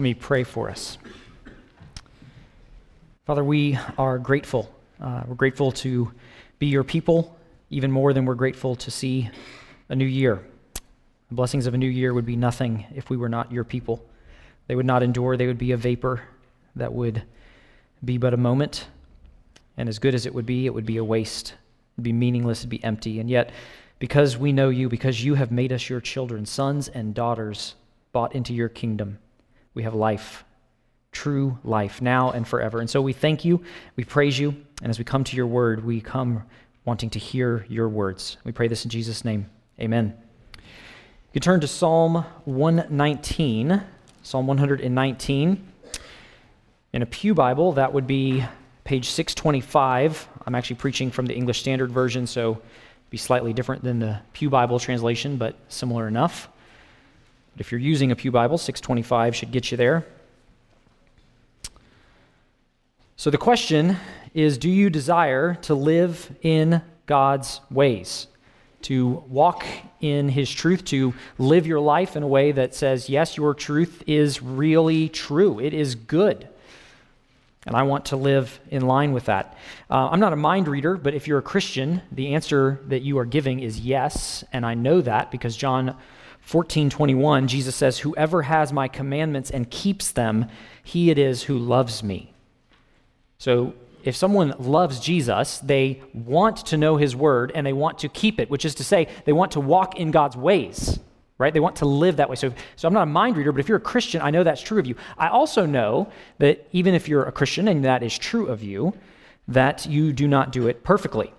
Let me pray for us. Father, we are grateful. Uh, we're grateful to be your people, even more than we're grateful to see a new year. The blessings of a new year would be nothing if we were not your people. They would not endure, they would be a vapor that would be but a moment. And as good as it would be, it would be a waste. It would be meaningless, it'd be empty. And yet, because we know you, because you have made us your children, sons and daughters, bought into your kingdom, we have life, true life, now and forever. And so we thank you, we praise you, and as we come to your word, we come wanting to hear your words. We pray this in Jesus' name. Amen. You can turn to Psalm 119, Psalm 119. In a Pew Bible, that would be page 625. I'm actually preaching from the English Standard Version, so be slightly different than the Pew Bible translation, but similar enough. But if you're using a Pew Bible, 625 should get you there. So the question is Do you desire to live in God's ways? To walk in His truth, to live your life in a way that says, Yes, your truth is really true, it is good. And I want to live in line with that. Uh, I'm not a mind reader, but if you're a Christian, the answer that you are giving is yes. And I know that because John 14:21 Jesus says whoever has my commandments and keeps them he it is who loves me. So if someone loves Jesus, they want to know his word and they want to keep it, which is to say they want to walk in God's ways, right? They want to live that way. So, so I'm not a mind reader, but if you're a Christian, I know that's true of you. I also know that even if you're a Christian and that is true of you, that you do not do it perfectly.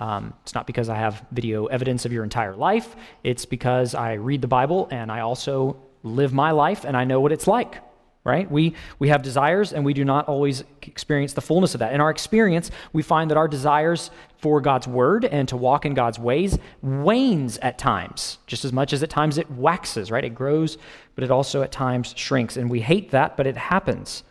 Um, it's not because I have video evidence of your entire life. It's because I read the Bible and I also live my life and I know what it's like, right? We, we have desires and we do not always experience the fullness of that. In our experience, we find that our desires for God's word and to walk in God's ways wanes at times, just as much as at times it waxes, right? It grows, but it also at times shrinks. And we hate that, but it happens.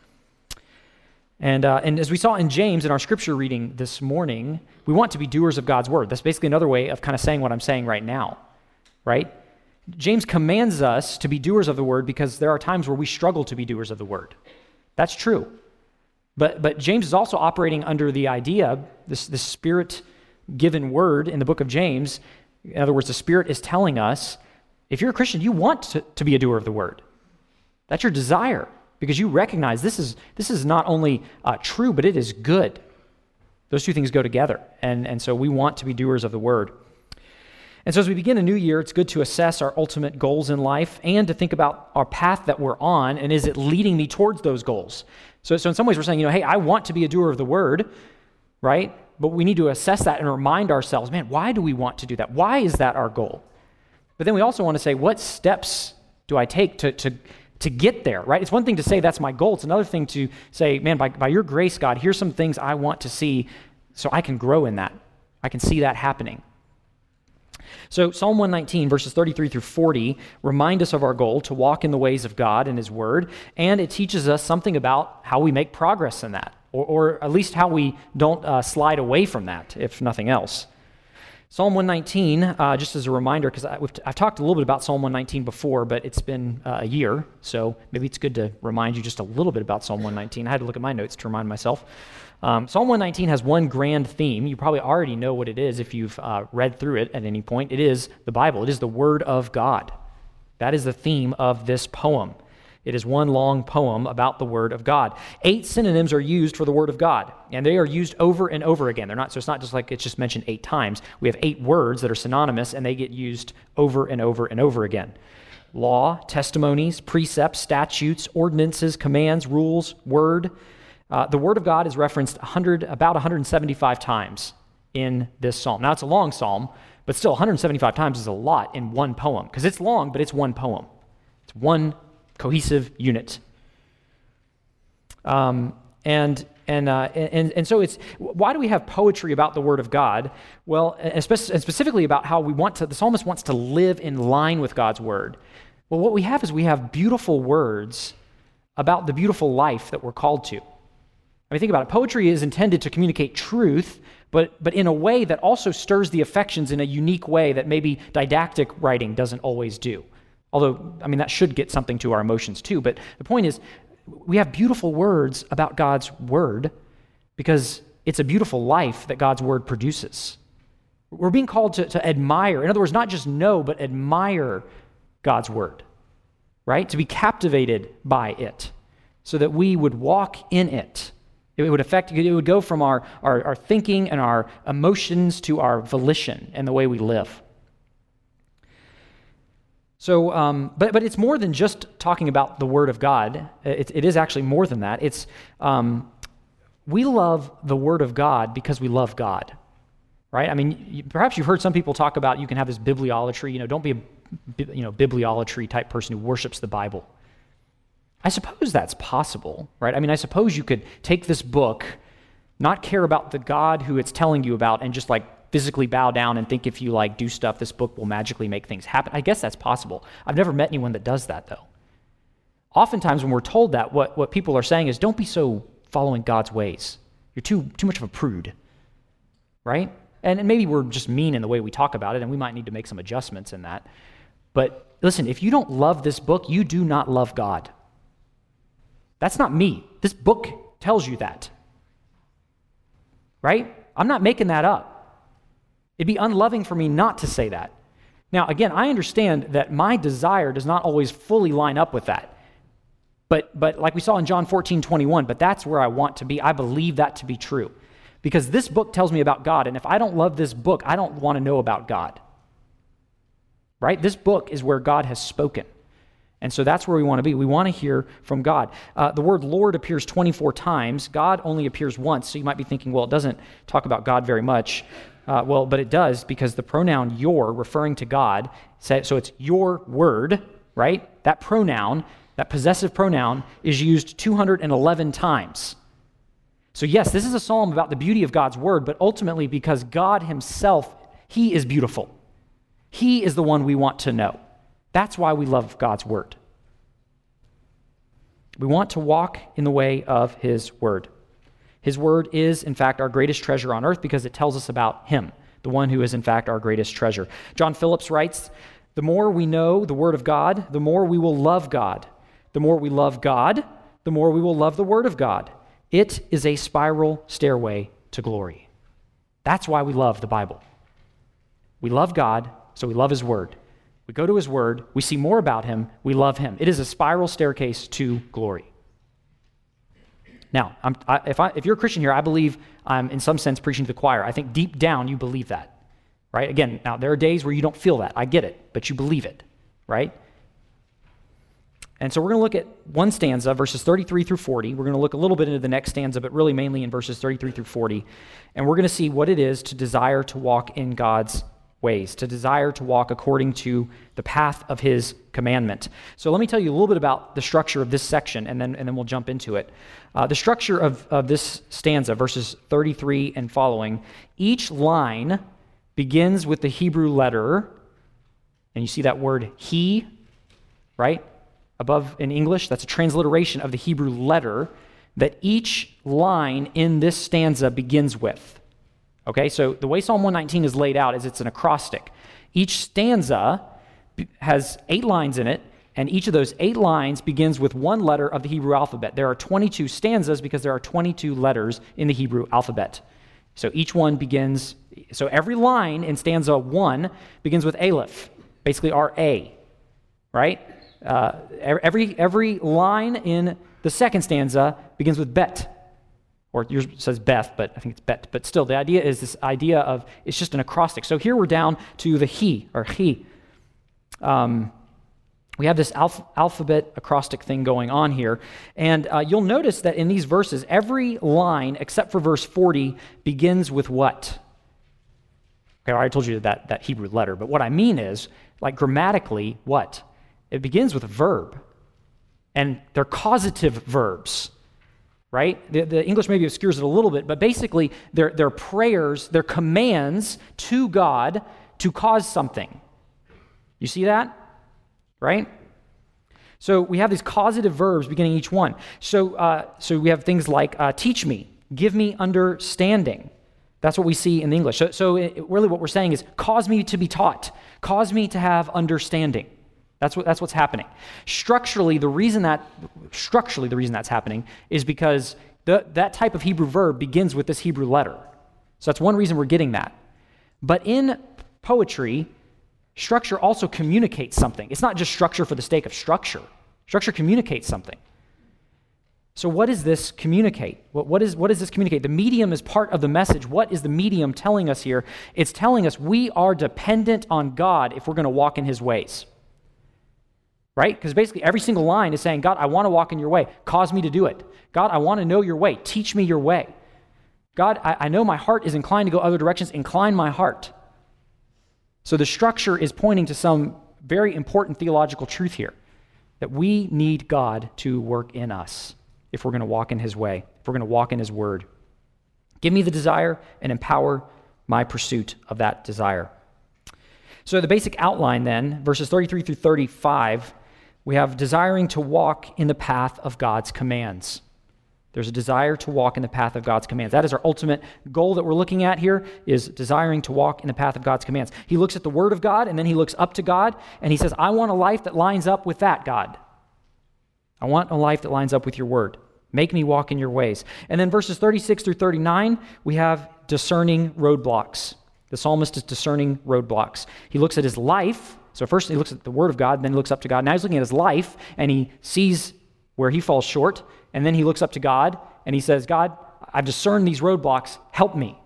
And, uh, and as we saw in James in our scripture reading this morning, we want to be doers of God's word. That's basically another way of kind of saying what I'm saying right now, right? James commands us to be doers of the word because there are times where we struggle to be doers of the word. That's true. But, but James is also operating under the idea, this, this spirit given word in the book of James. In other words, the Spirit is telling us if you're a Christian, you want to, to be a doer of the word. That's your desire because you recognize this is, this is not only uh, true, but it is good. Those two things go together. And, and so we want to be doers of the word. And so as we begin a new year, it's good to assess our ultimate goals in life and to think about our path that we're on and is it leading me towards those goals? So, so in some ways, we're saying, you know, hey, I want to be a doer of the word, right? But we need to assess that and remind ourselves, man, why do we want to do that? Why is that our goal? But then we also want to say, what steps do I take to, to, to get there, right? It's one thing to say that's my goal. It's another thing to say, man, by, by your grace, God, here's some things I want to see so I can grow in that. I can see that happening. So, Psalm 119, verses 33 through 40, remind us of our goal to walk in the ways of God and His Word, and it teaches us something about how we make progress in that, or, or at least how we don't uh, slide away from that, if nothing else. Psalm 119, uh, just as a reminder, because I've talked a little bit about Psalm 119 before, but it's been uh, a year, so maybe it's good to remind you just a little bit about Psalm 119. I had to look at my notes to remind myself. Um, Psalm 119 has one grand theme. You probably already know what it is if you've uh, read through it at any point. It is the Bible, it is the Word of God. That is the theme of this poem. It is one long poem about the Word of God. Eight synonyms are used for the Word of God, and they are used over and over again. They're not, so it's not just like it's just mentioned eight times. We have eight words that are synonymous, and they get used over and over and over again law, testimonies, precepts, statutes, ordinances, commands, rules, word. Uh, the Word of God is referenced 100, about 175 times in this psalm. Now, it's a long psalm, but still, 175 times is a lot in one poem because it's long, but it's one poem. It's one cohesive unit. Um, and and, uh, and, and so it's why do we have poetry about the word of god? Well and specifically about how we want to the psalmist wants to live in line with god's word. Well what we have is we have beautiful words about the beautiful life that we're called to. I mean think about it. Poetry is intended to communicate truth but, but in a way that also stirs the affections in a unique way that maybe didactic writing doesn't always do Although, I mean, that should get something to our emotions too. But the point is, we have beautiful words about God's word because it's a beautiful life that God's word produces. We're being called to, to admire, in other words, not just know, but admire God's word, right? To be captivated by it so that we would walk in it. It would affect, it would go from our, our, our thinking and our emotions to our volition and the way we live. So, um, but, but it's more than just talking about the Word of God. It, it is actually more than that. It's, um, we love the Word of God because we love God, right? I mean, you, perhaps you've heard some people talk about you can have this bibliolatry. You know, don't be a you know, bibliolatry type person who worships the Bible. I suppose that's possible, right? I mean, I suppose you could take this book, not care about the God who it's telling you about, and just like physically bow down and think if you like do stuff, this book will magically make things happen. I guess that's possible. I've never met anyone that does that, though. Oftentimes, when we're told that, what, what people are saying is, don't be so following God's ways. You're too, too much of a prude, right? And, and maybe we're just mean in the way we talk about it, and we might need to make some adjustments in that. But listen, if you don't love this book, you do not love God. That's not me. This book tells you that. Right? I'm not making that up. It'd be unloving for me not to say that. Now, again, I understand that my desire does not always fully line up with that. But, but like we saw in John 14, 21, but that's where I want to be. I believe that to be true. Because this book tells me about God, and if I don't love this book, I don't want to know about God. Right? This book is where God has spoken. And so that's where we want to be. We want to hear from God. Uh, the word Lord appears 24 times. God only appears once. So you might be thinking, well, it doesn't talk about God very much. Uh, well, but it does because the pronoun your, referring to God, so it's your word, right? That pronoun, that possessive pronoun, is used 211 times. So, yes, this is a psalm about the beauty of God's word, but ultimately because God Himself, He is beautiful. He is the one we want to know. That's why we love God's word. We want to walk in the way of His word. His word is, in fact, our greatest treasure on earth because it tells us about Him, the one who is, in fact, our greatest treasure. John Phillips writes The more we know the word of God, the more we will love God. The more we love God, the more we will love the word of God. It is a spiral stairway to glory. That's why we love the Bible. We love God, so we love His word. We go to His word, we see more about Him, we love Him. It is a spiral staircase to glory. Now, I, if, I, if you're a Christian here, I believe I'm in some sense preaching to the choir. I think deep down you believe that, right? Again, now there are days where you don't feel that. I get it, but you believe it, right? And so we're going to look at one stanza, verses 33 through 40. We're going to look a little bit into the next stanza, but really mainly in verses 33 through 40. And we're going to see what it is to desire to walk in God's ways, to desire to walk according to the path of his commandment. So let me tell you a little bit about the structure of this section, and then, and then we'll jump into it. Uh, the structure of, of this stanza, verses 33 and following, each line begins with the Hebrew letter, and you see that word he, right? Above in English, that's a transliteration of the Hebrew letter that each line in this stanza begins with. Okay, so the way Psalm 119 is laid out is it's an acrostic. Each stanza has eight lines in it, and each of those eight lines begins with one letter of the Hebrew alphabet. There are 22 stanzas because there are 22 letters in the Hebrew alphabet. So each one begins, so every line in stanza one begins with Aleph, basically our A, right? Uh, every, every line in the second stanza begins with Bet, or yours says Beth, but I think it's Bet. But still, the idea is this idea of it's just an acrostic. So here we're down to the he or he. Um, we have this alph- alphabet acrostic thing going on here. And uh, you'll notice that in these verses, every line except for verse 40 begins with what? Okay, I told you that, that Hebrew letter, but what I mean is, like grammatically, what? It begins with a verb. And they're causative verbs right? The, the, English maybe obscures it a little bit, but basically, they're, they're prayers, they're commands to God to cause something. You see that? Right? So we have these causative verbs beginning each one. So, uh, so we have things like uh, teach me, give me understanding. That's what we see in the English. So, so it, really, what we're saying is cause me to be taught, cause me to have understanding. That's, what, that's what's happening. Structurally, the reason that structurally the reason that's happening is because the, that type of Hebrew verb begins with this Hebrew letter. So that's one reason we're getting that. But in poetry, structure also communicates something. It's not just structure for the sake of structure. Structure communicates something. So, what does this communicate? What, what, is, what does this communicate? The medium is part of the message. What is the medium telling us here? It's telling us we are dependent on God if we're going to walk in his ways. Right? Because basically every single line is saying, God, I want to walk in your way. Cause me to do it. God, I want to know your way. Teach me your way. God, I, I know my heart is inclined to go other directions. Incline my heart. So the structure is pointing to some very important theological truth here that we need God to work in us if we're going to walk in his way, if we're going to walk in his word. Give me the desire and empower my pursuit of that desire. So, the basic outline then, verses 33 through 35, we have desiring to walk in the path of God's commands. There's a desire to walk in the path of God's commands. That is our ultimate goal that we're looking at here is desiring to walk in the path of God's commands. He looks at the word of God and then he looks up to God and he says, "I want a life that lines up with that, God." I want a life that lines up with your word. Make me walk in your ways. And then verses 36 through 39, we have discerning roadblocks. The psalmist is discerning roadblocks. He looks at his life. So first he looks at the word of God, then he looks up to God. Now he's looking at his life and he sees where he falls short. And then he looks up to God and he says, God, I've discerned these roadblocks. Help me.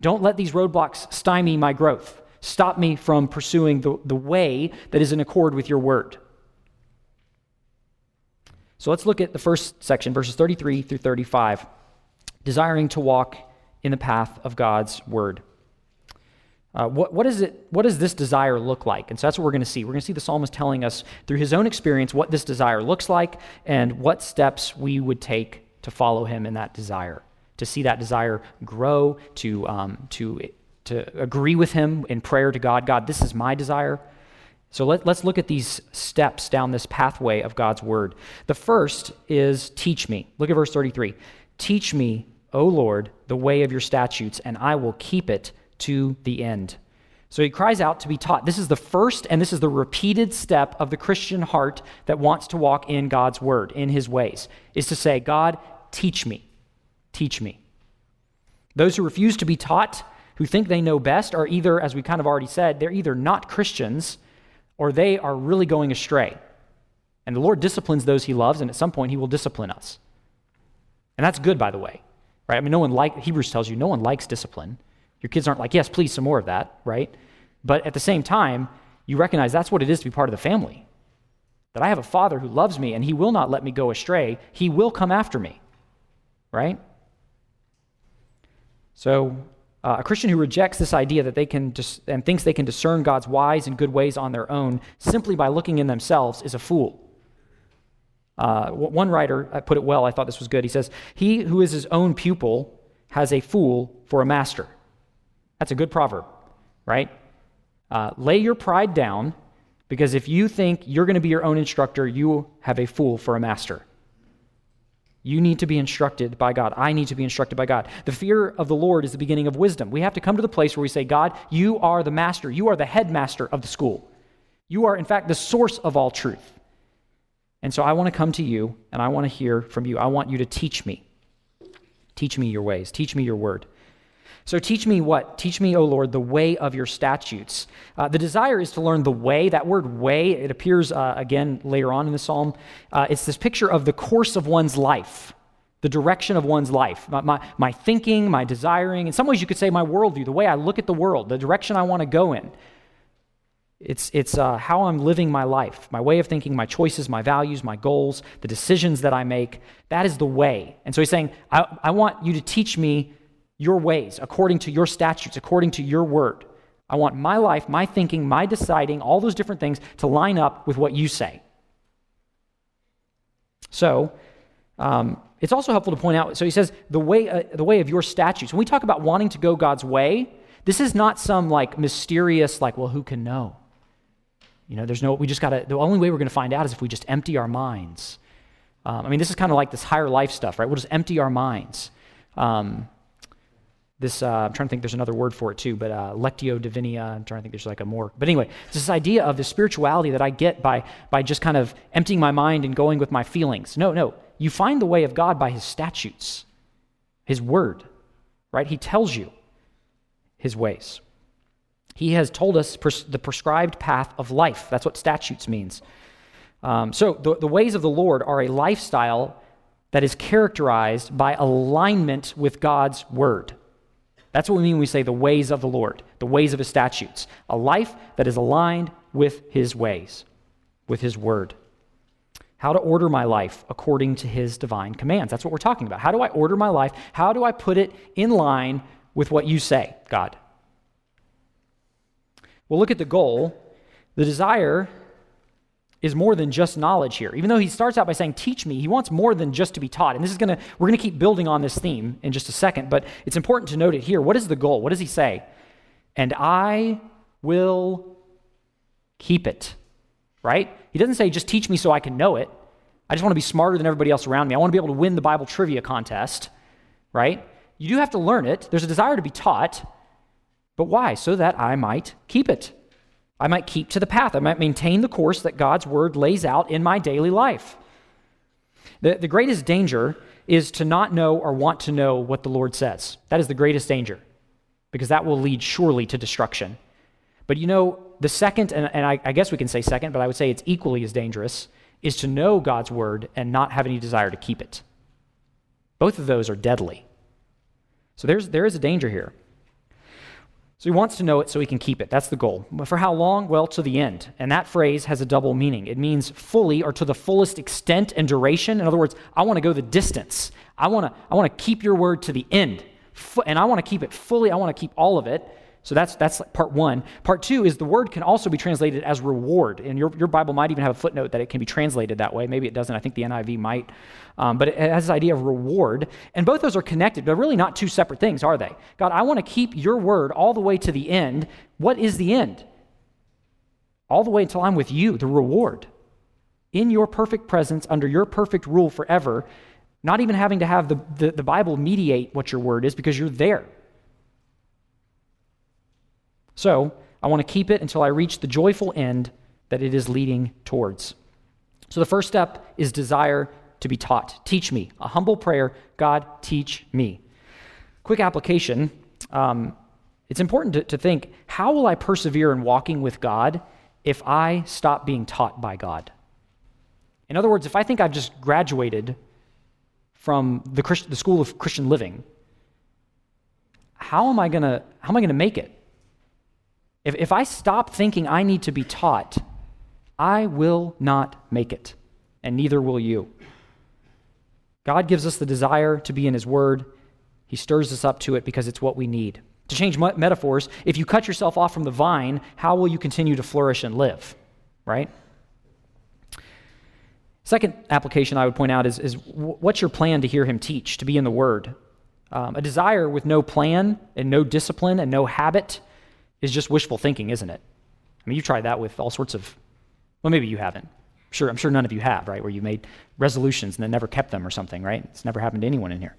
Don't let these roadblocks stymie my growth. Stop me from pursuing the, the way that is in accord with your word. So let's look at the first section, verses 33 through 35, desiring to walk in the path of God's word. Uh, what, what, is it, what does this desire look like? And so that's what we're going to see. We're going to see the psalmist telling us through his own experience what this desire looks like and what steps we would take to follow him in that desire, to see that desire grow, to, um, to, to agree with him in prayer to God God, this is my desire. So let, us look at these steps down this pathway of God's word. The first is teach me. Look at verse 33. Teach me, O Lord, the way of your statutes, and I will keep it to the end. So he cries out to be taught. This is the first and this is the repeated step of the Christian heart that wants to walk in God's word, in his ways, is to say, God, teach me. Teach me. Those who refuse to be taught, who think they know best, are either, as we kind of already said, they're either not Christians or they are really going astray. And the Lord disciplines those he loves, and at some point he will discipline us. And that's good, by the way. Right? I mean, no one like Hebrews tells you no one likes discipline. Your kids aren't like, yes, please, some more of that, right? But at the same time, you recognize that's what it is to be part of the family. That I have a father who loves me and he will not let me go astray. He will come after me, right? So, uh, a Christian who rejects this idea that they can dis- and thinks they can discern God's wise and good ways on their own simply by looking in themselves is a fool. Uh, one writer put it well. I thought this was good. He says, He who is his own pupil has a fool for a master. That's a good proverb, right? Uh, lay your pride down because if you think you're going to be your own instructor, you have a fool for a master. You need to be instructed by God. I need to be instructed by God. The fear of the Lord is the beginning of wisdom. We have to come to the place where we say, God, you are the master. You are the headmaster of the school. You are, in fact, the source of all truth. And so I want to come to you and I want to hear from you. I want you to teach me. Teach me your ways. Teach me your word. So teach me what? Teach me, O Lord, the way of your statutes. Uh, the desire is to learn the way. That word way, it appears uh, again later on in the psalm. Uh, it's this picture of the course of one's life, the direction of one's life, my, my, my, thinking, my desiring. In some ways, you could say my worldview, the way I look at the world, the direction I want to go in. It's, it's uh, how I'm living my life, my way of thinking, my choices, my values, my goals, the decisions that I make. That is the way. And so he's saying, I, I want you to teach me your ways, according to your statutes, according to your word. I want my life, my thinking, my deciding, all those different things to line up with what you say. So, um, it's also helpful to point out. So he says the way, uh, the way of your statutes. When we talk about wanting to go God's way, this is not some like mysterious, like, well, who can know? You know, there's no. We just got to. The only way we're to find out is if we just empty our minds. Um, I mean, this is kind of like this higher life stuff, right? We'll just empty our minds. Um, this uh, i'm trying to think there's another word for it too but uh, lectio divina i'm trying to think there's like a more but anyway it's this idea of the spirituality that i get by by just kind of emptying my mind and going with my feelings. No no you find the way of god by his statutes his word right? He tells you his ways. He has told us pres- the prescribed path of life. That's what statutes means. Um, so the, the ways of the lord are a lifestyle that is characterized by alignment with god's word that's what we mean when we say the ways of the Lord, the ways of his statutes. A life that is aligned with his ways, with his word. How to order my life according to his divine commands. That's what we're talking about. How do I order my life? How do I put it in line with what you say, God? We'll look at the goal. The desire is more than just knowledge here. Even though he starts out by saying, Teach me, he wants more than just to be taught. And this is going to, we're going to keep building on this theme in just a second, but it's important to note it here. What is the goal? What does he say? And I will keep it, right? He doesn't say, Just teach me so I can know it. I just want to be smarter than everybody else around me. I want to be able to win the Bible trivia contest, right? You do have to learn it. There's a desire to be taught, but why? So that I might keep it. I might keep to the path. I might maintain the course that God's word lays out in my daily life. The, the greatest danger is to not know or want to know what the Lord says. That is the greatest danger, because that will lead surely to destruction. But you know, the second, and, and I, I guess we can say second, but I would say it's equally as dangerous, is to know God's word and not have any desire to keep it. Both of those are deadly. So there's, there is a danger here. So he wants to know it so he can keep it. That's the goal. But for how long? Well, to the end. And that phrase has a double meaning. It means fully or to the fullest extent and duration. In other words, I want to go the distance. I want to I want to keep your word to the end. And I want to keep it fully. I want to keep all of it. So that's, that's part one. Part two is the word can also be translated as reward. And your, your Bible might even have a footnote that it can be translated that way. Maybe it doesn't. I think the NIV might. Um, but it has this idea of reward. And both those are connected, but really not two separate things, are they? God, I want to keep your word all the way to the end. What is the end? All the way until I'm with you, the reward. In your perfect presence, under your perfect rule forever, not even having to have the, the, the Bible mediate what your word is because you're there. So I want to keep it until I reach the joyful end that it is leading towards. So the first step is desire to be taught. Teach me. A humble prayer God, teach me. Quick application. Um, it's important to, to think how will I persevere in walking with God if I stop being taught by God? In other words, if I think I've just graduated from the, Christ, the school of Christian living, how am I gonna how am I gonna make it? If, if I stop thinking I need to be taught, I will not make it, and neither will you. God gives us the desire to be in His Word. He stirs us up to it because it's what we need. To change metaphors, if you cut yourself off from the vine, how will you continue to flourish and live? Right? Second application I would point out is, is what's your plan to hear Him teach, to be in the Word? Um, a desire with no plan and no discipline and no habit is just wishful thinking, isn't it? I mean, you've tried that with all sorts of, well, maybe you haven't. I'm sure, I'm sure none of you have, right? Where you made resolutions and then never kept them or something, right? It's never happened to anyone in here.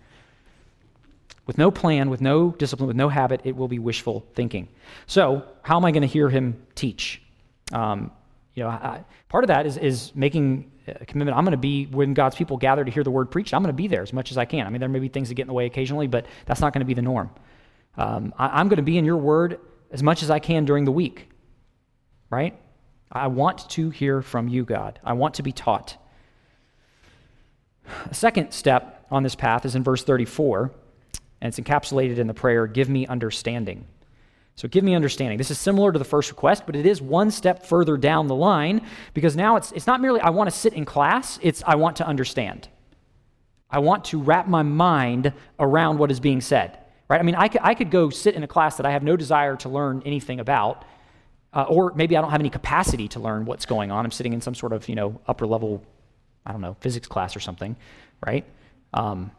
With no plan, with no discipline, with no habit, it will be wishful thinking. So, how am I going to hear him teach? Um, you know, I, part of that is, is making a commitment. I'm going to be when God's people gather to hear the word preached. I'm going to be there as much as I can. I mean, there may be things that get in the way occasionally, but that's not going to be the norm. Um, I, I'm going to be in your word as much as I can during the week, right? I want to hear from you, God. I want to be taught. A second step on this path is in verse 34, and it's encapsulated in the prayer, Give me understanding. So, give me understanding. This is similar to the first request, but it is one step further down the line because now it's, it's not merely I want to sit in class, it's I want to understand. I want to wrap my mind around what is being said right? I mean, I could, I could go sit in a class that I have no desire to learn anything about, uh, or maybe I don't have any capacity to learn what's going on. I'm sitting in some sort of, you know, upper level, I don't know, physics class or something, right? Um,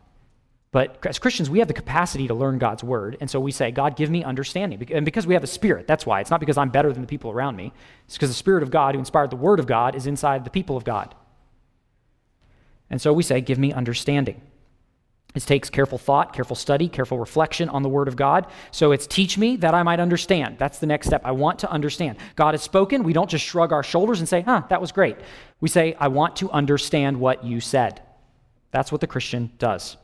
but as Christians, we have the capacity to learn God's word. And so we say, God, give me understanding. And because we have the Spirit, that's why. It's not because I'm better than the people around me. It's because the Spirit of God, who inspired the word of God, is inside the people of God. And so we say, give me understanding. It takes careful thought, careful study, careful reflection on the Word of God. So it's teach me that I might understand. That's the next step. I want to understand. God has spoken. We don't just shrug our shoulders and say, huh, that was great. We say, I want to understand what you said. That's what the Christian does.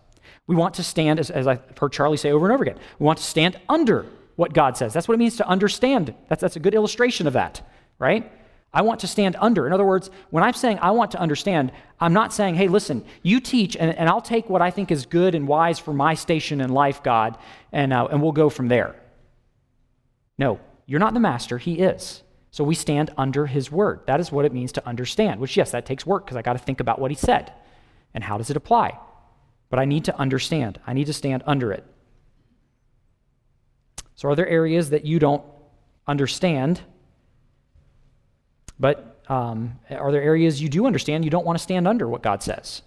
We want to stand, as, as I've heard Charlie say over and over again, we want to stand under what God says. That's what it means to understand. That's, that's a good illustration of that, right? I want to stand under. In other words, when I'm saying I want to understand, I'm not saying, hey, listen, you teach, and, and I'll take what I think is good and wise for my station in life, God, and, uh, and we'll go from there. No, you're not the master, He is. So we stand under His word. That is what it means to understand, which, yes, that takes work because I got to think about what He said and how does it apply. But I need to understand, I need to stand under it. So, are there areas that you don't understand? But um, are there areas you do understand you don't want to stand under what God says?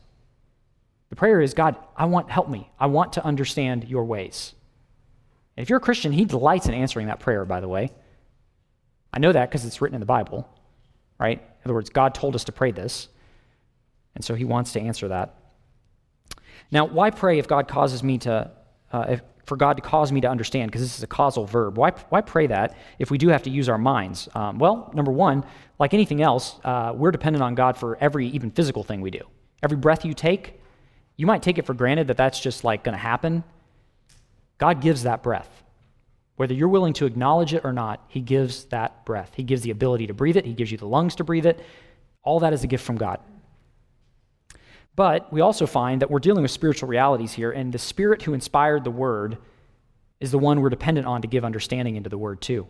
The prayer is God, I want, help me. I want to understand your ways. And if you're a Christian, He delights in answering that prayer, by the way. I know that because it's written in the Bible, right? In other words, God told us to pray this. And so He wants to answer that. Now, why pray if God causes me to, uh, if, for God to cause me to understand, because this is a causal verb. Why, why pray that if we do have to use our minds? Um, well, number one, like anything else, uh, we're dependent on God for every even physical thing we do. Every breath you take, you might take it for granted that that's just like going to happen. God gives that breath. Whether you're willing to acknowledge it or not, He gives that breath. He gives the ability to breathe it, He gives you the lungs to breathe it. All that is a gift from God. But we also find that we're dealing with spiritual realities here, and the Spirit who inspired the Word is the one we're dependent on to give understanding into the Word, too.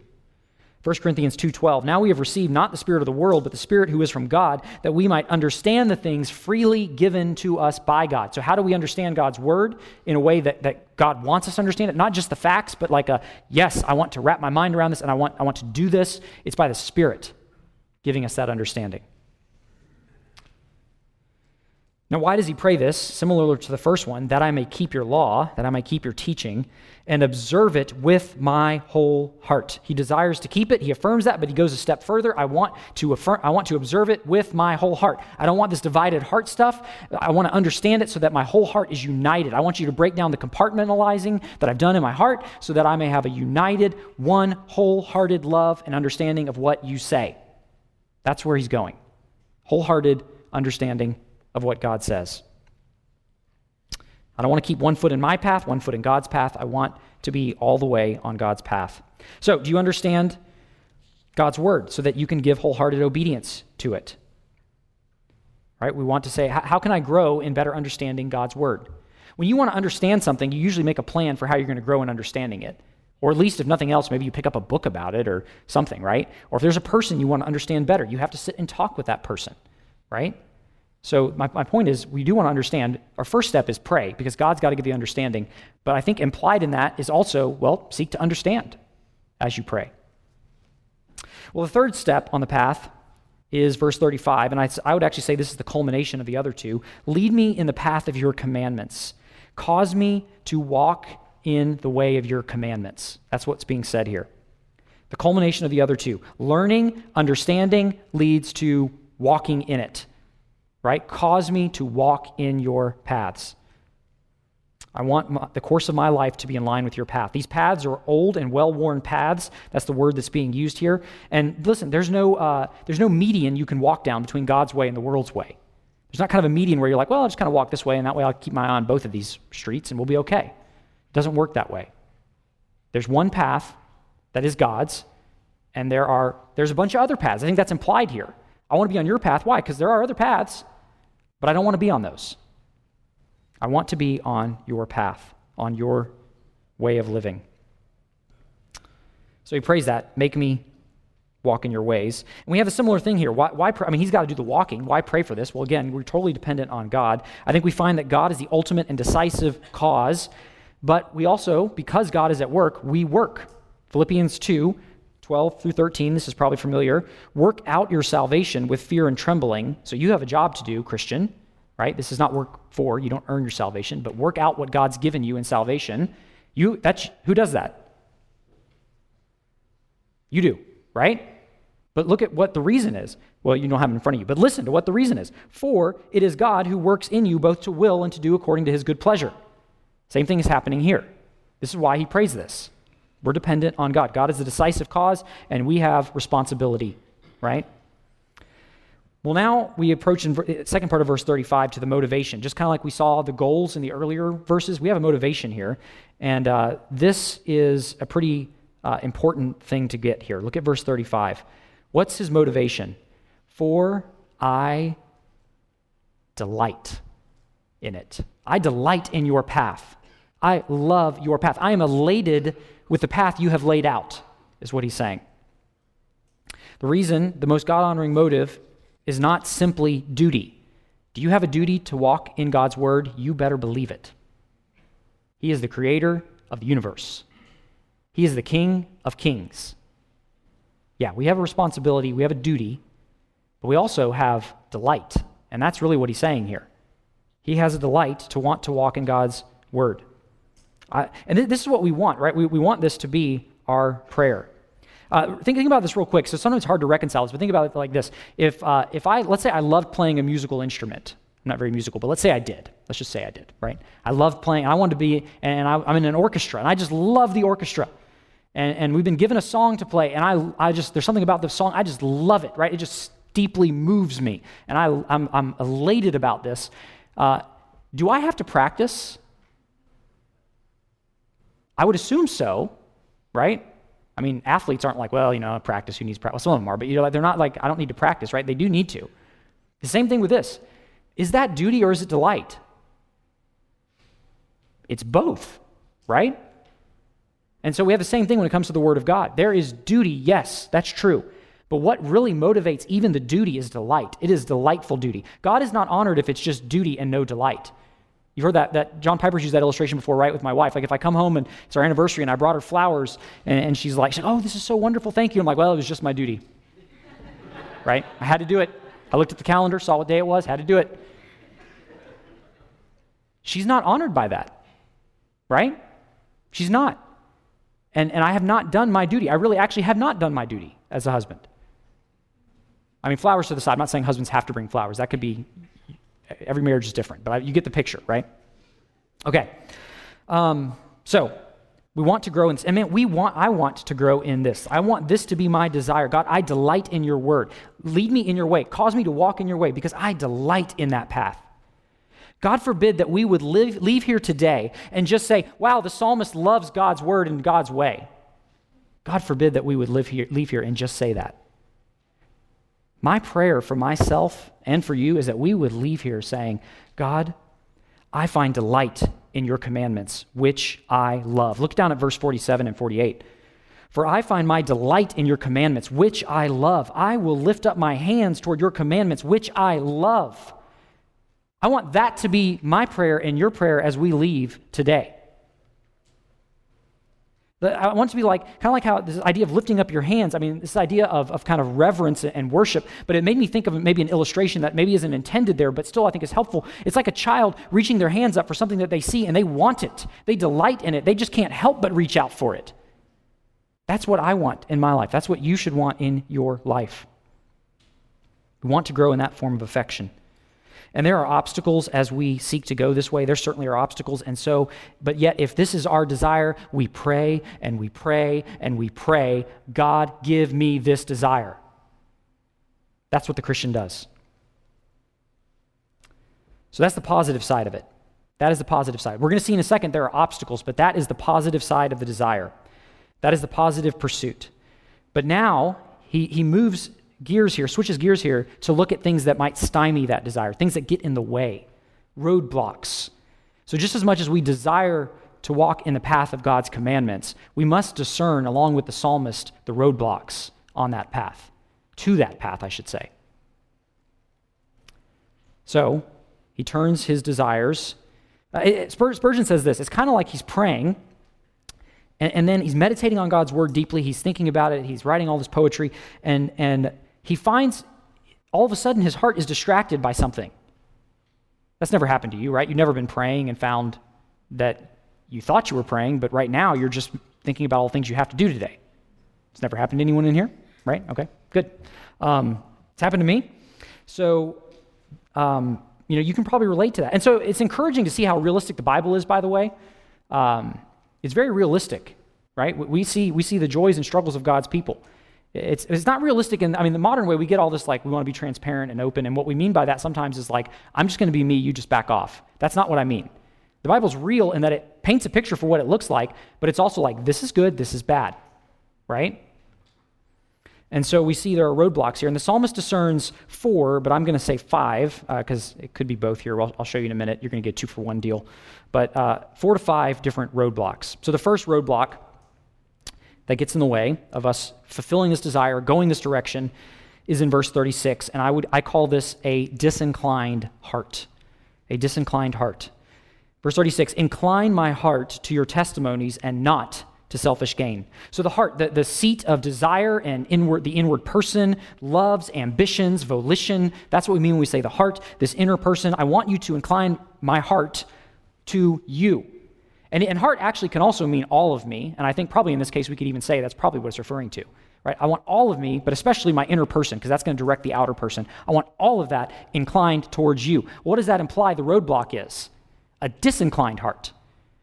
1 Corinthians 2:12 Now we have received not the spirit of the world but the spirit who is from God that we might understand the things freely given to us by God. So how do we understand God's word in a way that, that God wants us to understand it? Not just the facts but like a yes, I want to wrap my mind around this and I want I want to do this. It's by the spirit giving us that understanding. Now, why does he pray this? Similar to the first one, that I may keep your law, that I may keep your teaching, and observe it with my whole heart. He desires to keep it. He affirms that, but he goes a step further. I want to affirm, I want to observe it with my whole heart. I don't want this divided heart stuff. I want to understand it so that my whole heart is united. I want you to break down the compartmentalizing that I've done in my heart so that I may have a united, one wholehearted love and understanding of what you say. That's where he's going. Wholehearted understanding of what God says. I don't want to keep one foot in my path, one foot in God's path. I want to be all the way on God's path. So, do you understand God's word so that you can give wholehearted obedience to it? Right? We want to say, how can I grow in better understanding God's word? When you want to understand something, you usually make a plan for how you're going to grow in understanding it. Or at least, if nothing else, maybe you pick up a book about it or something, right? Or if there's a person you want to understand better, you have to sit and talk with that person, right? So, my, my point is, we do want to understand. Our first step is pray, because God's got to give you understanding. But I think implied in that is also, well, seek to understand as you pray. Well, the third step on the path is verse 35, and I, I would actually say this is the culmination of the other two. Lead me in the path of your commandments, cause me to walk in the way of your commandments. That's what's being said here. The culmination of the other two. Learning, understanding leads to walking in it right? Cause me to walk in your paths. I want my, the course of my life to be in line with your path. These paths are old and well worn paths. That's the word that's being used here. And listen, there's no, uh, there's no median you can walk down between God's way and the world's way. There's not kind of a median where you're like, well, I'll just kind of walk this way, and that way I'll keep my eye on both of these streets and we'll be okay. It doesn't work that way. There's one path that is God's, and there are, there's a bunch of other paths. I think that's implied here. I want to be on your path. Why? Because there are other paths, but I don't want to be on those. I want to be on your path, on your way of living. So he prays that, make me walk in your ways. And we have a similar thing here. Why, why pray? I mean, he's got to do the walking. Why pray for this? Well, again, we're totally dependent on God. I think we find that God is the ultimate and decisive cause, but we also, because God is at work, we work. Philippians 2 12 through 13, this is probably familiar. Work out your salvation with fear and trembling. So you have a job to do, Christian, right? This is not work for, you don't earn your salvation, but work out what God's given you in salvation. You that's who does that? You do, right? But look at what the reason is. Well, you don't have it in front of you, but listen to what the reason is. For it is God who works in you both to will and to do according to his good pleasure. Same thing is happening here. This is why he prays this. We're dependent on God. God is the decisive cause, and we have responsibility, right? Well, now we approach in the second part of verse 35 to the motivation. Just kind of like we saw the goals in the earlier verses, we have a motivation here. And uh, this is a pretty uh, important thing to get here. Look at verse 35. What's his motivation? For I delight in it. I delight in your path. I love your path. I am elated with the path you have laid out, is what he's saying. The reason, the most God honoring motive, is not simply duty. Do you have a duty to walk in God's word? You better believe it. He is the creator of the universe, He is the King of kings. Yeah, we have a responsibility, we have a duty, but we also have delight. And that's really what he's saying here. He has a delight to want to walk in God's word. And th- this is what we want, right? We, we want this to be our prayer. Uh, thinking about this real quick, so sometimes it's hard to reconcile this, but think about it like this. If, uh, if I, let's say I loved playing a musical instrument, I'm not very musical, but let's say I did. Let's just say I did, right? I loved playing, I wanted to be, and I, I'm in an orchestra, and I just love the orchestra. And, and we've been given a song to play, and I, I just, there's something about the song, I just love it, right? It just deeply moves me. And I, I'm, I'm elated about this. Uh, do I have to practice? I would assume so, right? I mean, athletes aren't like, well, you know, practice, who needs practice? Well, some of them are, but you know, they're not like, I don't need to practice, right? They do need to. The same thing with this. Is that duty or is it delight? It's both, right? And so we have the same thing when it comes to the Word of God. There is duty, yes, that's true. But what really motivates even the duty is delight. It is delightful duty. God is not honored if it's just duty and no delight. You've heard that, that John Piper's used that illustration before, right, with my wife. Like if I come home and it's our anniversary and I brought her flowers and, and she's like, she's like, oh, this is so wonderful, thank you. I'm like, well, it was just my duty. right? I had to do it. I looked at the calendar, saw what day it was, had to do it. She's not honored by that, right? She's not. And, and I have not done my duty. I really actually have not done my duty as a husband. I mean, flowers to the side. I'm not saying husbands have to bring flowers. That could be every marriage is different, but I, you get the picture, right? Okay. Um, so we want to grow in, this. I mean, we want, I want to grow in this. I want this to be my desire. God, I delight in your word. Lead me in your way. Cause me to walk in your way because I delight in that path. God forbid that we would live, leave here today and just say, wow, the psalmist loves God's word and God's way. God forbid that we would live here, leave here and just say that. My prayer for myself and for you is that we would leave here saying, God, I find delight in your commandments, which I love. Look down at verse 47 and 48. For I find my delight in your commandments, which I love. I will lift up my hands toward your commandments, which I love. I want that to be my prayer and your prayer as we leave today. I want to be like, kind of like how this idea of lifting up your hands, I mean, this idea of, of kind of reverence and worship, but it made me think of maybe an illustration that maybe isn't intended there, but still I think is helpful. It's like a child reaching their hands up for something that they see and they want it. They delight in it. They just can't help but reach out for it. That's what I want in my life. That's what you should want in your life. We want to grow in that form of affection. And there are obstacles as we seek to go this way. There certainly are obstacles. And so, but yet, if this is our desire, we pray and we pray and we pray, God, give me this desire. That's what the Christian does. So that's the positive side of it. That is the positive side. We're going to see in a second there are obstacles, but that is the positive side of the desire. That is the positive pursuit. But now he, he moves gears here, switches gears here to look at things that might stymie that desire, things that get in the way, roadblocks. So, just as much as we desire to walk in the path of God's commandments, we must discern, along with the psalmist, the roadblocks on that path, to that path, I should say. So, he turns his desires. Uh, Spurgeon says this it's kind of like he's praying and, and, then he's meditating on God's word deeply. He's thinking about it. He's writing all this poetry. And, and he finds all of a sudden his heart is distracted by something. That's never happened to you, right? You've never been praying and found that you thought you were praying, but right now you're just thinking about all the things you have to do today. It's never happened to anyone in here, right? Okay, good. Um, it's happened to me. So, um, you know, you can probably relate to that. And so it's encouraging to see how realistic the Bible is, by the way. um, it's very realistic, right? We see, we see the joys and struggles of God's people. It's, it's not realistic And I mean, the modern way, we get all this like, we want to be transparent and open. And what we mean by that sometimes is like, I'm just going to be me, you just back off. That's not what I mean. The Bible's real in that it paints a picture for what it looks like, but it's also like, this is good, this is bad, right? And so we see there are roadblocks here. And the psalmist discerns four, but I'm going to say five because uh, it could be both here. I'll, I'll, show you in a minute. You're going to get two for one deal. But uh, four to five different roadblocks. So the first roadblock that gets in the way of us fulfilling this desire, going this direction, is in verse 36. And I, would, I call this a disinclined heart. A disinclined heart. Verse 36 Incline my heart to your testimonies and not to selfish gain. So the heart, the, the seat of desire and inward, the inward person, loves, ambitions, volition. That's what we mean when we say the heart, this inner person. I want you to incline my heart to you. And, and heart actually can also mean all of me. And I think probably in this case we could even say that's probably what it's referring to. Right? I want all of me, but especially my inner person, because that's going to direct the outer person. I want all of that inclined towards you. What does that imply the roadblock is? A disinclined heart.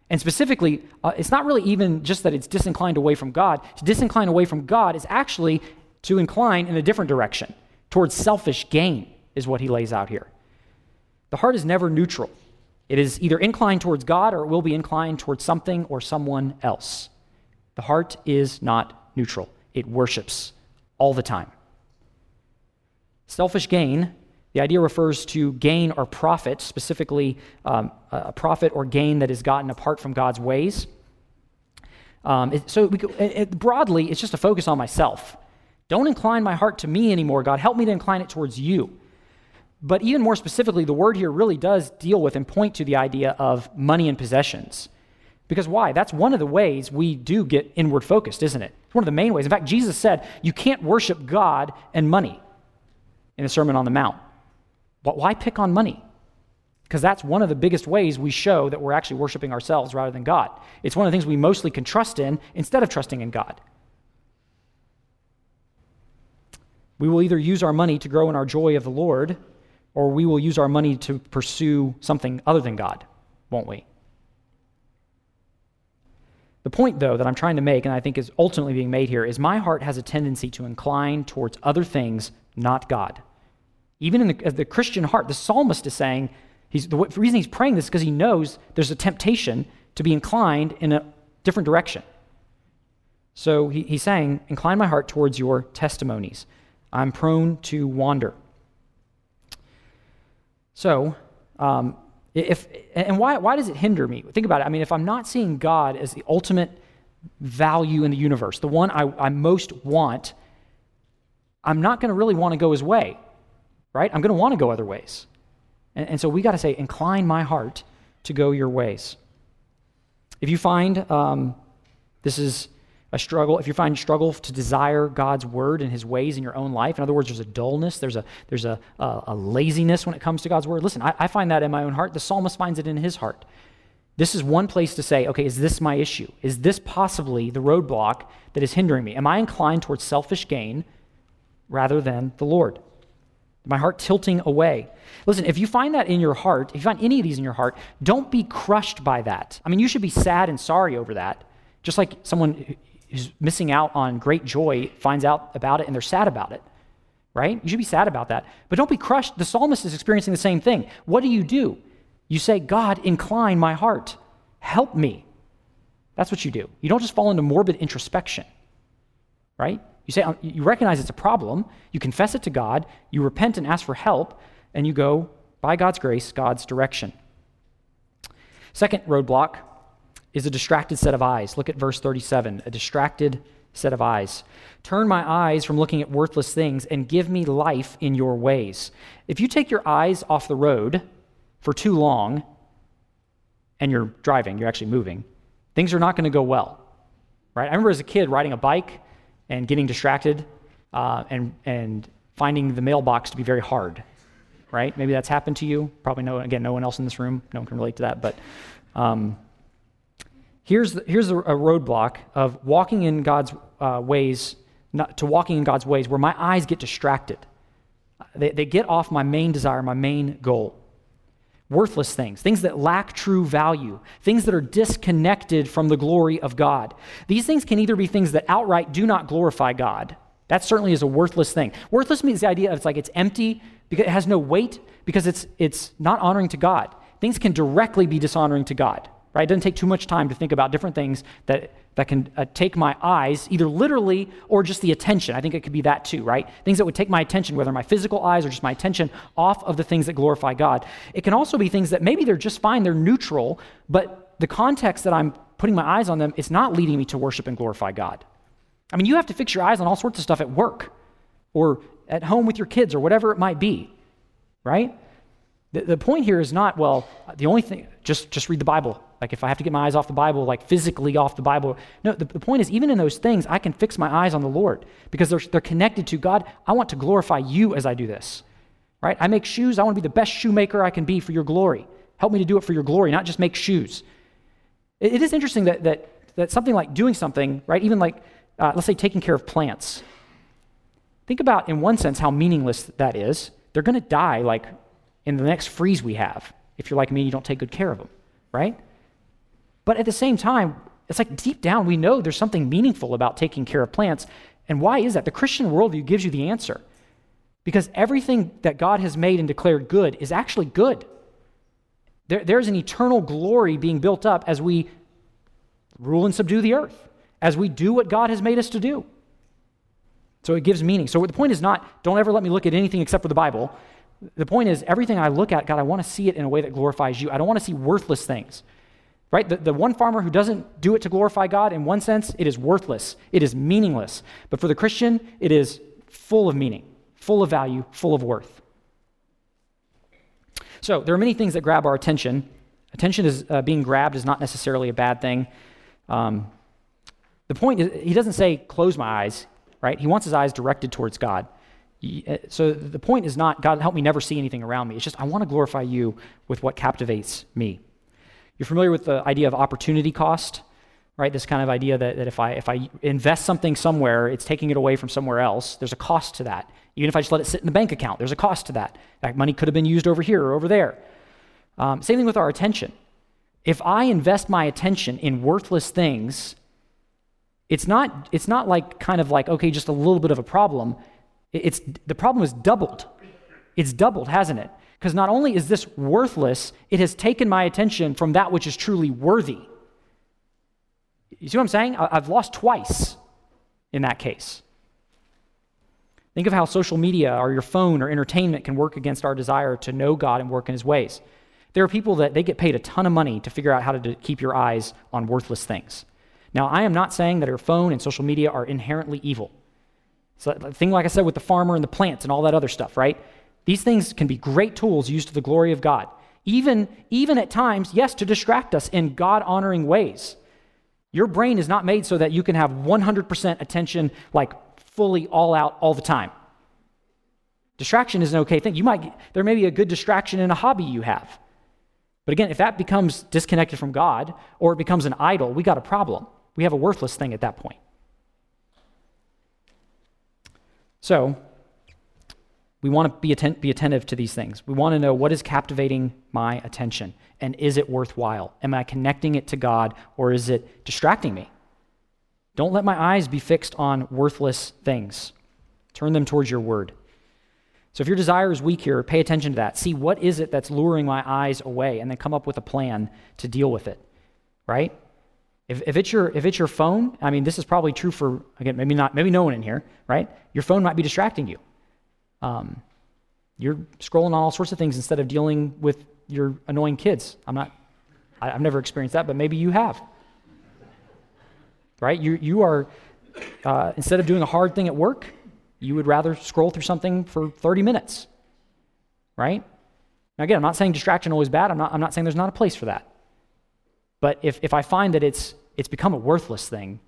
And specifically, uh, it's not really even just that it's disinclined away from God. To disincline away from God is actually to incline in a different direction, towards selfish gain, is what he lays out here. The heart is never neutral. It is either inclined towards God or it will be inclined towards something or someone else. The heart is not neutral, it worships all the time. Selfish gain the idea refers to gain or profit, specifically um, a profit or gain that is gotten apart from God's ways. Um, it, so we, it, broadly, it's just a focus on myself. Don't incline my heart to me anymore, God. Help me to incline it towards you. But even more specifically, the word here really does deal with and point to the idea of money and possessions. Because why? That's one of the ways we do get inward focused, isn't it? It's one of the main ways. In fact, Jesus said you can't worship God and money in the Sermon on the Mount. But why pick on money? Because that's one of the biggest ways we show that we're actually worshiping ourselves rather than God. It's one of the things we mostly can trust in instead of trusting in God. We will either use our money to grow in our joy of the Lord, or we will use our money to pursue something other than God, won't we? The point, though, that I'm trying to make, and I think is ultimately being made here, is my heart has a tendency to incline towards other things, not God. Even in the, the Christian heart, the psalmist is saying, he's, the reason he's praying this is because he knows there's a temptation to be inclined in a different direction. So he, he's saying, Incline my heart towards your testimonies. I'm prone to wander. So, um, if, and why, why does it hinder me? Think about it. I mean, if I'm not seeing God as the ultimate value in the universe, the one I, I most want, I'm not going to really want to go his way right? I'm going to want to go other ways. And, and so we got to say, incline my heart to go your ways. If you find um, this is a struggle, if you find struggle to desire God's word and his ways in your own life, in other words, there's a dullness, there's a, there's a, a, a laziness when it comes to God's word. Listen, I, I find that in my own heart. The psalmist finds it in his heart. This is one place to say, okay, is this my issue? Is this possibly the roadblock that is hindering me? Am I inclined towards selfish gain rather than the Lord? my heart tilting away. Listen, if you find that in your heart, if you find any of these in your heart, don't be crushed by that. I mean, you should be sad and sorry over that. Just like someone who's missing out on great joy finds out about it and they're sad about it, right? You should be sad about that. But don't be crushed. The psalmist is experiencing the same thing. What do you do? You say, God, incline my heart. Help me. That's what you do. You don't just fall into morbid introspection, right? You say um, you recognize it's a problem, you confess it to God, you repent and ask for help, and you go by God's grace, God's direction. Second roadblock is a distracted set of eyes. Look at verse 37, a distracted set of eyes. Turn my eyes from looking at worthless things and give me life in your ways. If you take your eyes off the road for too long and you're driving, you're actually moving, things are not going to go well. Right? I remember as a kid riding a bike and getting distracted uh, and, and finding the mailbox to be very hard, right? Maybe that's happened to you. Probably no, again, no one else in this room. No one can relate to that. But um, here's, the, here's a, roadblock of walking in God's uh, ways, not, to walking in God's ways where my eyes get distracted. They, they get off my main desire, my main goal. worthless things, things that lack true value, things that are disconnected from the glory of God. These things can either be things that outright do not glorify God. That certainly is a worthless thing. Worthless means the idea of it's like it's empty because it has no weight because it's it's not honoring to God. Things can directly be dishonoring to God. Right? It doesn't take too much time to think about different things that that can uh, take my eyes, either literally or just the attention. I think it could be that too, right? Things that would take my attention, whether my physical eyes or just my attention, off of the things that glorify God. It can also be things that maybe they're just fine, they're neutral, but the context that I'm putting my eyes on them is not leading me to worship and glorify God. I mean, you have to fix your eyes on all sorts of stuff at work or at home with your kids or whatever it might be, right? The, the point here is not, well, the only thing, just, just read the Bible. Like if I have to get my eyes off the Bible, like physically off the Bible. No, the, the point is, even in those things, I can fix my eyes on the Lord because they're, they're connected to God. I want to glorify you as I do this, right? I make shoes. I want to be the best shoemaker I can be for your glory. Help me to do it for your glory, not just make shoes. it, it is interesting that, that, that something like doing something, right? Even like, uh, let's say, taking care of plants. Think about, in one sense, how meaningless that is. They're going to die like in the next freeze we have if you're like me you don't take good care of them, right? But at the same time, it's like deep down, we know there's something meaningful about taking care of plants. And why is that? The Christian worldview gives you the answer. Because everything that God has made and declared good is actually good. There, there's an eternal glory being built up as we rule and subdue the earth, as we do what God has made us to do. So it gives meaning. So the point is not, don't ever let me look at anything except for the Bible. The point is, everything I look at, God, I want to see it in a way that glorifies you. I don't want to see worthless things. Right? The, the one farmer who doesn't do it to glorify God, in one sense, it is worthless. It is meaningless. But for the Christian, it is full of meaning, full of value, full of worth. So there are many things that grab our attention. Attention is uh, being grabbed is not necessarily a bad thing. Um, the point is, he doesn't say, close my eyes, right? He wants his eyes directed towards God. Uh, so the point is not, God, help me never see anything around me. It's just, I want to glorify you with what captivates me. You're familiar with the idea of opportunity cost, right? This kind of idea that, that if, I, if I invest something somewhere, it's taking it away from somewhere else. There's a cost to that. Even if I just let it sit in the bank account, there's a cost to that. That money could have been used over here or over there. Um, same thing with our attention. If I invest my attention in worthless things, it's not, it's not like kind of like, okay, just a little bit of a problem. It's, the problem is doubled. It's doubled, hasn't it? Because not only is this worthless, it has taken my attention from that which is truly worthy. You see what I'm saying? I've lost twice in that case. Think of how social media or your phone or entertainment can work against our desire to know God and work in his ways. There are people that they get paid a ton of money to figure out how to keep your eyes on worthless things. Now, I am not saying that your phone and social media are inherently evil. So, the thing like I said with the farmer and the plants and all that other stuff, right? These things can be great tools used to the glory of God. Even, even at times, yes, to distract us in God honoring ways. Your brain is not made so that you can have 100% attention, like fully all out all the time. Distraction is an okay thing. You might, there may be a good distraction in a hobby you have. But again, if that becomes disconnected from God or it becomes an idol, we got a problem. We have a worthless thing at that point. So, we want to be, atten- be attentive to these things. We want to know what is captivating my attention and is it worthwhile? Am I connecting it to God or is it distracting me? Don't let my eyes be fixed on worthless things. Turn them towards your word. So if your desire is weak here, pay attention to that. See what is it that's luring my eyes away and then come up with a plan to deal with it. Right? If, if, it's your, if it's your phone, I mean, this is probably true for, again, maybe not, maybe no one in here, right? Your phone might be distracting you. Um, you're scrolling on all sorts of things instead of dealing with your annoying kids. I'm not, I, have never experienced that, but maybe you have. Right? You, you are, uh, instead of doing a hard thing at work, you would rather scroll through something for 30 minutes. Right? Now, again, I'm not saying distraction always bad. I'm not, I'm not saying there's not a place for that. But if, if I find that it's, it's become a worthless thing,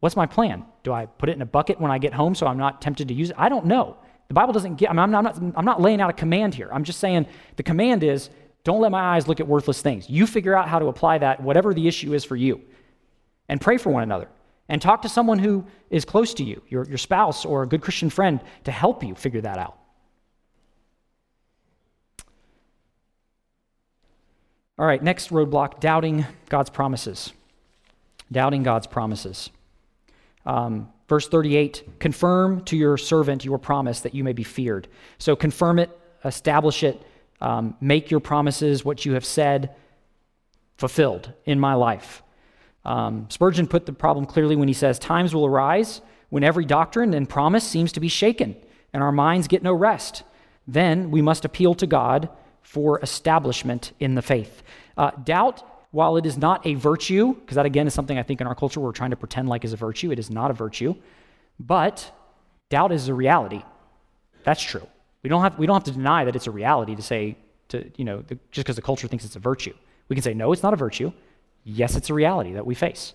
what's my plan? Do I put it in a bucket when I get home so I'm not tempted to use it? I don't know. The Bible doesn't get, I mean, I'm, not, I'm, not, I'm not laying out a command here. I'm just saying the command is don't let my eyes look at worthless things. You figure out how to apply that, whatever the issue is for you. And pray for one another. And talk to someone who is close to you, your, your spouse or a good Christian friend, to help you figure that out. All right, next roadblock doubting God's promises. Doubting God's promises. Um, verse 38 confirm to your servant your promise that you may be feared. So confirm it, establish it, um, make your promises, what you have said, fulfilled in my life. Um, Spurgeon put the problem clearly when he says, Times will arise when every doctrine and promise seems to be shaken and our minds get no rest. Then we must appeal to God for establishment in the faith. Uh, doubt, while it is not a virtue, because that again is something I think in our culture we're trying to pretend like is a virtue, it is not a virtue, but doubt is a reality. That's true. We don't have, we don't have to deny that it's a reality to say, to, you know, the, just because the culture thinks it's a virtue. We can say, no, it's not a virtue. Yes, it's a reality that we face.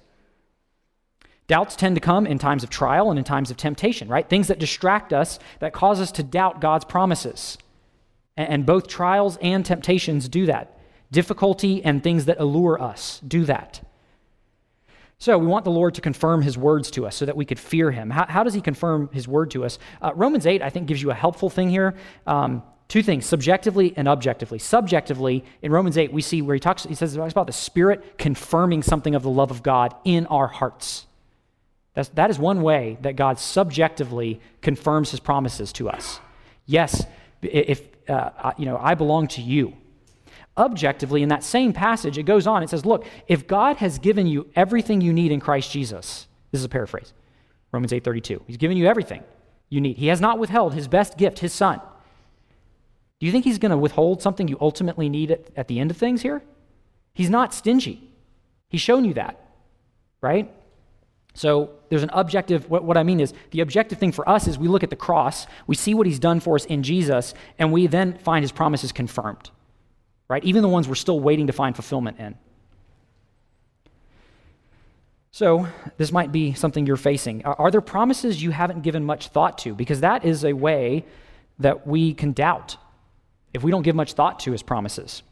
Doubts tend to come in times of trial and in times of temptation, right? Things that distract us, that cause us to doubt God's promises. And both trials and temptations do that. Difficulty and things that allure us do that. So we want the Lord to confirm his words to us so that we could fear him. How, how does he confirm his word to us? Uh, Romans 8, I think, gives you a helpful thing here. Um, two things, subjectively and objectively. Subjectively, in Romans 8, we see where he talks, he says about the Spirit confirming something of the love of God in our hearts. That's, that is one way that God subjectively confirms his promises to us. Yes, if, uh, you know, I belong to you. Objectively, in that same passage, it goes on. It says, Look, if God has given you everything you need in Christ Jesus, this is a paraphrase, Romans 8 32. He's given you everything you need. He has not withheld his best gift, his son. Do you think he's going to withhold something you ultimately need at, at the end of things here? He's not stingy. He's shown you that, right? So there's an objective, what, what, I mean is the objective thing for us is we look at the cross, we see what he's done for us in Jesus, and we then find his promises confirmed, right? Even the ones we're still waiting to find fulfillment in. So this might be something you're facing. Are, there promises you haven't given much thought to? Because that is a way that we can doubt if we don't give much thought to his promises.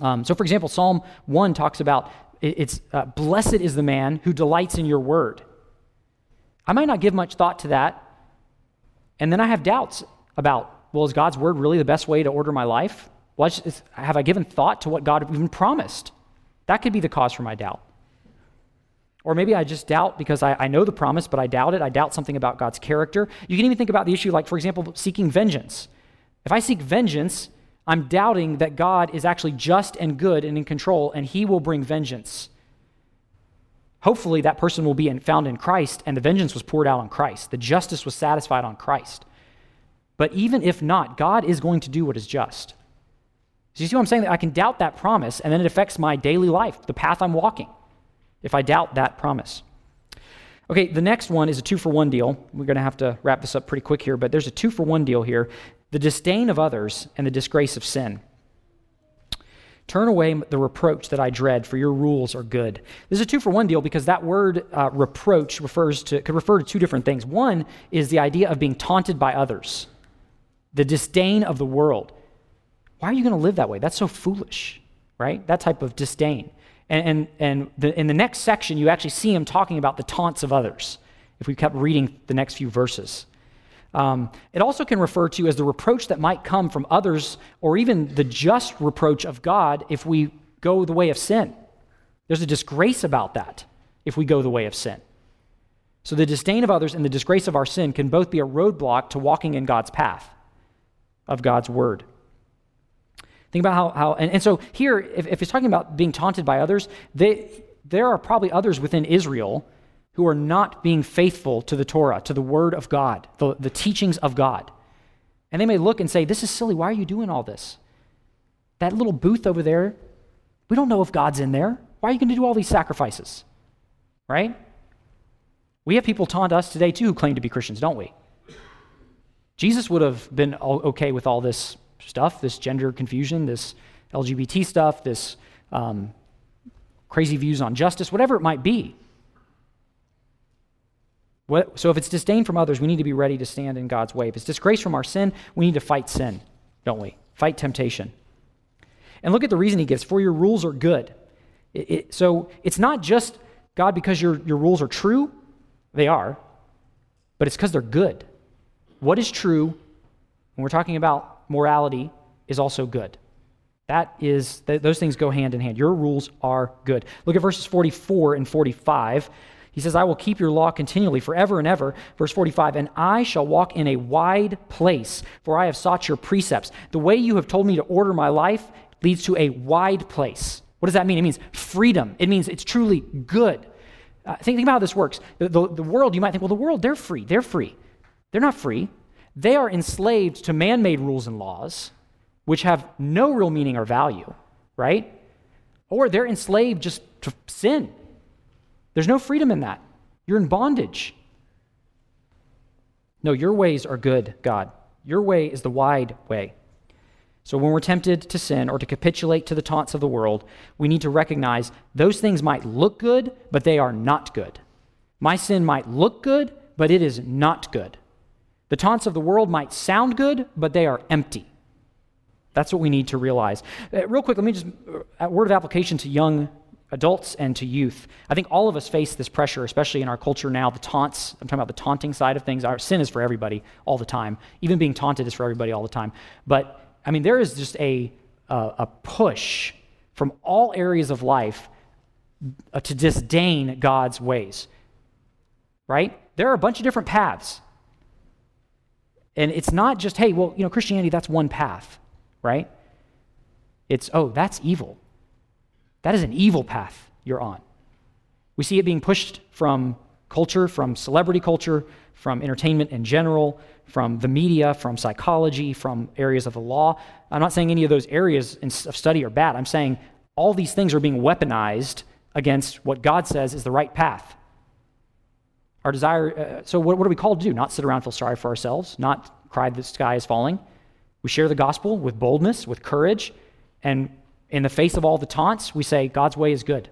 Um, so, for example, Psalm 1 talks about it's uh, blessed is the man who delights in your word. I might not give much thought to that. And then I have doubts about, well, is God's word really the best way to order my life? Well, have I given thought to what God even promised? That could be the cause for my doubt. Or maybe I just doubt because I, I, know the promise, but I doubt it. I doubt something about God's character. You can even think about the issue, like, for example, seeking vengeance. If I seek vengeance, I'm doubting that God is actually just and good and in control, and he will bring vengeance. Hopefully, that person will be found in Christ, and the vengeance was poured out on Christ. The justice was satisfied on Christ. But even if not, God is going to do what is just. So you see what I'm saying? that I can doubt that promise, and then it affects my daily life, the path I'm walking, if I doubt that promise. Okay, the next one is a two for one deal. We're going to have to wrap this up pretty quick here, but there's a two for one deal here the disdain of others, and the disgrace of sin. Turn away the reproach that I dread, for your rules are good. This is a two for one deal because that word uh, reproach refers to, could refer to two different things. One is the idea of being taunted by others, the disdain of the world. Why are you going to live that way? That's so foolish, right? That type of disdain. And, and, and the, in the next section, you actually see him talking about the taunts of others if we kept reading the next few verses. Um, it also can refer to as the reproach that might come from others, or even the just reproach of God if we go the way of sin. There's a disgrace about that if we go the way of sin. So the disdain of others and the disgrace of our sin can both be a roadblock to walking in God's path of God's word. Think about how, how and, and so here, if, if it's talking about being taunted by others, they, there are probably others within Israel who are not being faithful to the Torah, to the Word of God, the, the teachings of God. And they may look and say, This is silly. Why are you doing all this? That little booth over there, we don't know if God's in there. Why are you going to do all these sacrifices? Right? We have people taunt us today, too, who claim to be Christians, don't we? Jesus would have been okay with all this stuff, this gender confusion, this LGBT stuff, this um, crazy views on justice, whatever it might be. What, so if it's disdain from others, we need to be ready to stand in God's way. If it's disgrace from our sin, we need to fight sin, don't we? Fight temptation. And look at the reason he gives for your rules are good. It, it, so it's not just, God, because your, your rules are true, they are, but it's because they're good. What is true, when we're talking about morality, is also good. That is, th- those things go hand in hand. Your rules are good. Look at verses 44 and 45. He says, I will keep your law continually forever and ever. Verse 45, and I shall walk in a wide place, for I have sought your precepts. The way you have told me to order my life leads to a wide place. What does that mean? It means freedom, it means it's truly good. Uh, think, think about how this works. The, the, the world, you might think, well, the world, they're free. They're free. They're not free. They are enslaved to man made rules and laws which have no real meaning or value, right? Or they're enslaved just to sin. There's no freedom in that. You're in bondage. No, your ways are good, God. Your way is the wide way. So when we're tempted to sin or to capitulate to the taunts of the world, we need to recognize those things might look good, but they are not good. My sin might look good, but it is not good. The taunts of the world might sound good, but they are empty. That's what we need to realize. Uh, real quick, let me just, a uh, word of application to young adults and to youth. I think all of us face this pressure, especially in our culture now. The taunts, I'm talking about the taunting side of things. Our sin is for everybody all the time. Even being taunted is for everybody all the time. But, I mean, there is just a, a, a push from all areas of life uh, to disdain God's ways, right? There are a bunch of different paths. And it's not just, hey, well, you know, Christianity, that's one path right? It's, oh, that's evil. That is an evil path you're on. We see it being pushed from culture, from celebrity culture, from entertainment in general, from the media, from psychology, from areas of the law. I'm not saying any of those areas of study are bad. I'm saying all these things are being weaponized against what God says is the right path. Our desire, uh, so what, what are we called to do? Not sit around and feel sorry for ourselves, not cry that the sky is falling, we share the gospel with boldness, with courage, and in the face of all the taunts, we say, God's way is good.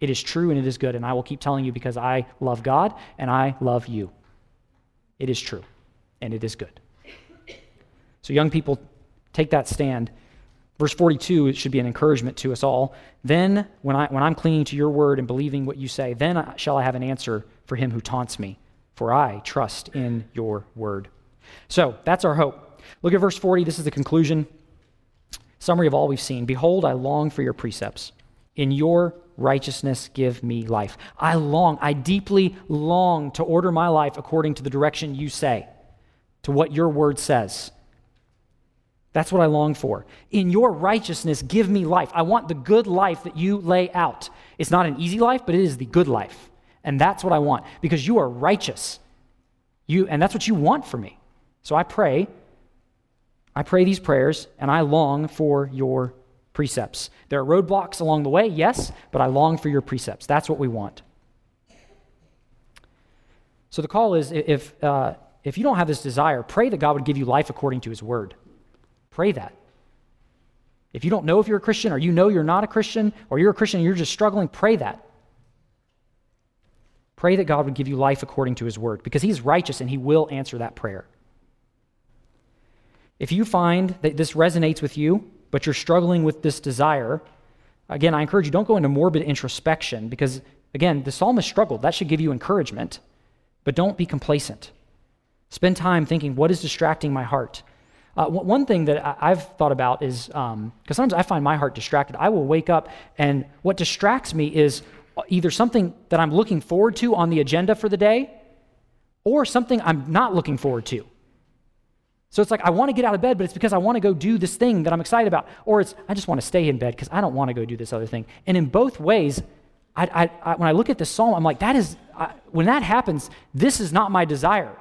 It is true and it is good, and I will keep telling you because I love God and I love you. It is true and it is good. So, young people, take that stand. Verse 42 it should be an encouragement to us all. Then, when, I, when I'm clinging to your word and believing what you say, then shall I have an answer for him who taunts me, for I trust in your word. So, that's our hope. Look at verse 40. This is the conclusion. Summary of all we've seen. Behold, I long for your precepts. In your righteousness, give me life. I long, I deeply long to order my life according to the direction you say, to what your word says. That's what I long for. In your righteousness, give me life. I want the good life that you lay out. It's not an easy life, but it is the good life. And that's what I want because you are righteous. You, and that's what you want for me. So I pray I pray these prayers and I long for your precepts. There are roadblocks along the way, yes, but I long for your precepts. That's what we want. So the call is if, uh, if you don't have this desire, pray that God would give you life according to his word. Pray that. If you don't know if you're a Christian or you know you're not a Christian or you're a Christian and you're just struggling, pray that. Pray that God would give you life according to his word because he's righteous and he will answer that prayer. If you find that this resonates with you, but you're struggling with this desire, again, I encourage you don't go into morbid introspection because, again, the psalmist struggled. That should give you encouragement, but don't be complacent. Spend time thinking, what is distracting my heart? Uh, one thing that I've thought about is because um, sometimes I find my heart distracted. I will wake up, and what distracts me is either something that I'm looking forward to on the agenda for the day or something I'm not looking forward to. So it's like, I want to get out of bed, but it's because I want to go do this thing that I'm excited about. Or it's, I just want to stay in bed because I don't want to go do this other thing. And in both ways, I, I, I, when I look at this psalm, I'm like, that is, when that happens, this is not my desire.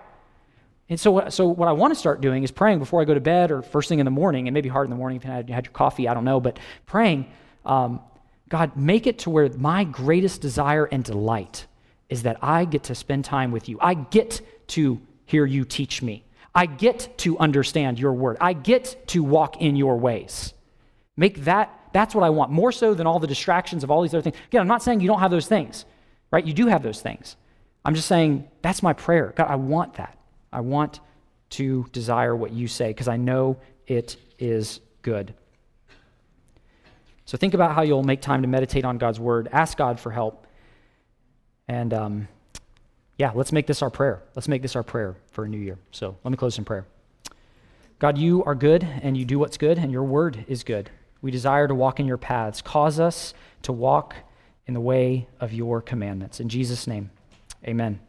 And so, so what I want to start doing is praying before I go to bed or first thing in the morning. It may be hard in the morning if you had, had your coffee, I don't know, but praying, um, God, make it to where my greatest desire and delight is that I get to spend time with you. I get to hear you teach me. I get to understand your word. I get to walk in your ways. Make that, that's what I want, more so than all the distractions of all these other things. Again, I'm not saying you don't have those things, right? You do have those things. I'm just saying that's my prayer. God, I want that. I want to desire what you say because I know it is good. So think about how you'll make time to meditate on God's word. Ask God for help. And um, yeah, let's make this our prayer. Let's make this our prayer for a new year. So let me close in prayer. God, you are good and you do what's good, and your word is good. We desire to walk in your paths. Cause us to walk in the way of your commandments. In Jesus' name, amen.